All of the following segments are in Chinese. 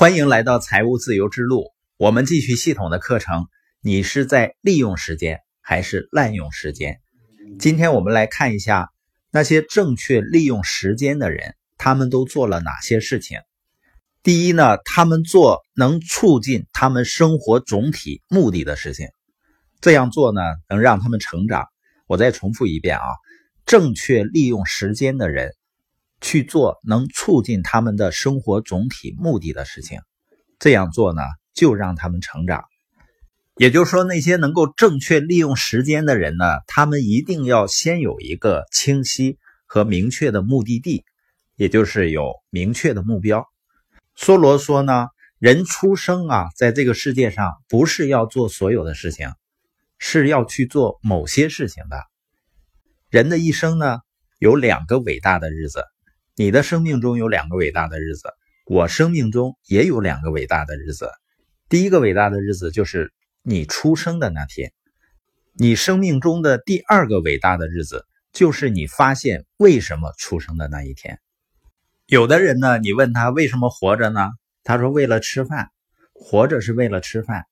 欢迎来到财务自由之路。我们继续系统的课程。你是在利用时间还是滥用时间？今天我们来看一下那些正确利用时间的人，他们都做了哪些事情。第一呢，他们做能促进他们生活总体目的的事情。这样做呢，能让他们成长。我再重复一遍啊，正确利用时间的人。去做能促进他们的生活总体目的的事情，这样做呢，就让他们成长。也就是说，那些能够正确利用时间的人呢，他们一定要先有一个清晰和明确的目的地，也就是有明确的目标。梭罗说呢，人出生啊，在这个世界上不是要做所有的事情，是要去做某些事情的。人的一生呢，有两个伟大的日子。你的生命中有两个伟大的日子，我生命中也有两个伟大的日子。第一个伟大的日子就是你出生的那天，你生命中的第二个伟大的日子就是你发现为什么出生的那一天。有的人呢，你问他为什么活着呢？他说为了吃饭，活着是为了吃饭。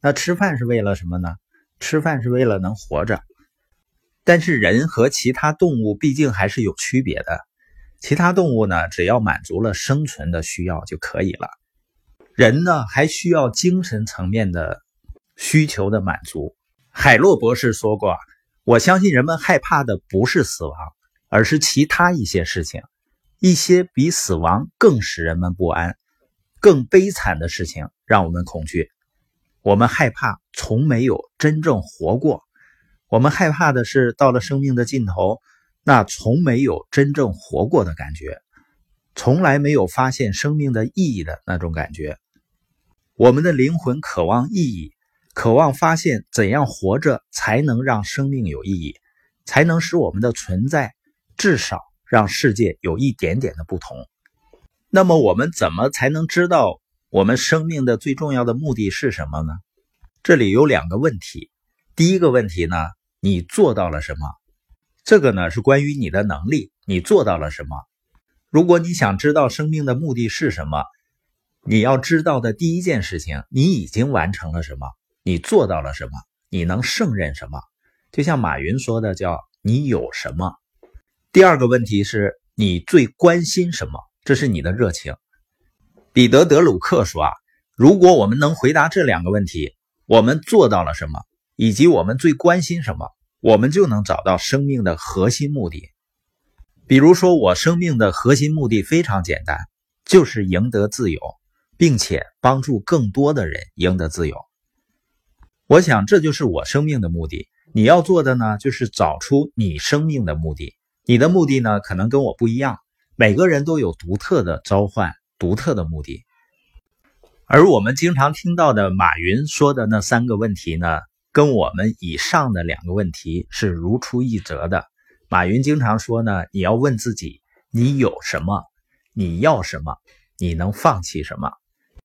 那吃饭是为了什么呢？吃饭是为了能活着。但是人和其他动物毕竟还是有区别的。其他动物呢，只要满足了生存的需要就可以了。人呢，还需要精神层面的需求的满足。海洛博士说过：“我相信人们害怕的不是死亡，而是其他一些事情，一些比死亡更使人们不安、更悲惨的事情让我们恐惧。我们害怕从没有真正活过，我们害怕的是到了生命的尽头。”那从没有真正活过的感觉，从来没有发现生命的意义的那种感觉。我们的灵魂渴望意义，渴望发现怎样活着才能让生命有意义，才能使我们的存在至少让世界有一点点的不同。那么，我们怎么才能知道我们生命的最重要的目的是什么呢？这里有两个问题。第一个问题呢，你做到了什么？这个呢是关于你的能力，你做到了什么？如果你想知道生命的目的是什么，你要知道的第一件事情，你已经完成了什么？你做到了什么？你能胜任什么？就像马云说的，叫你有什么？第二个问题是你最关心什么？这是你的热情。彼得·德鲁克说啊，如果我们能回答这两个问题，我们做到了什么，以及我们最关心什么？我们就能找到生命的核心目的。比如说，我生命的核心目的非常简单，就是赢得自由，并且帮助更多的人赢得自由。我想，这就是我生命的目的。你要做的呢，就是找出你生命的目的。你的目的呢，可能跟我不一样。每个人都有独特的召唤，独特的目的。而我们经常听到的马云说的那三个问题呢？跟我们以上的两个问题是如出一辙的。马云经常说呢，你要问自己：你有什么？你要什么？你能放弃什么？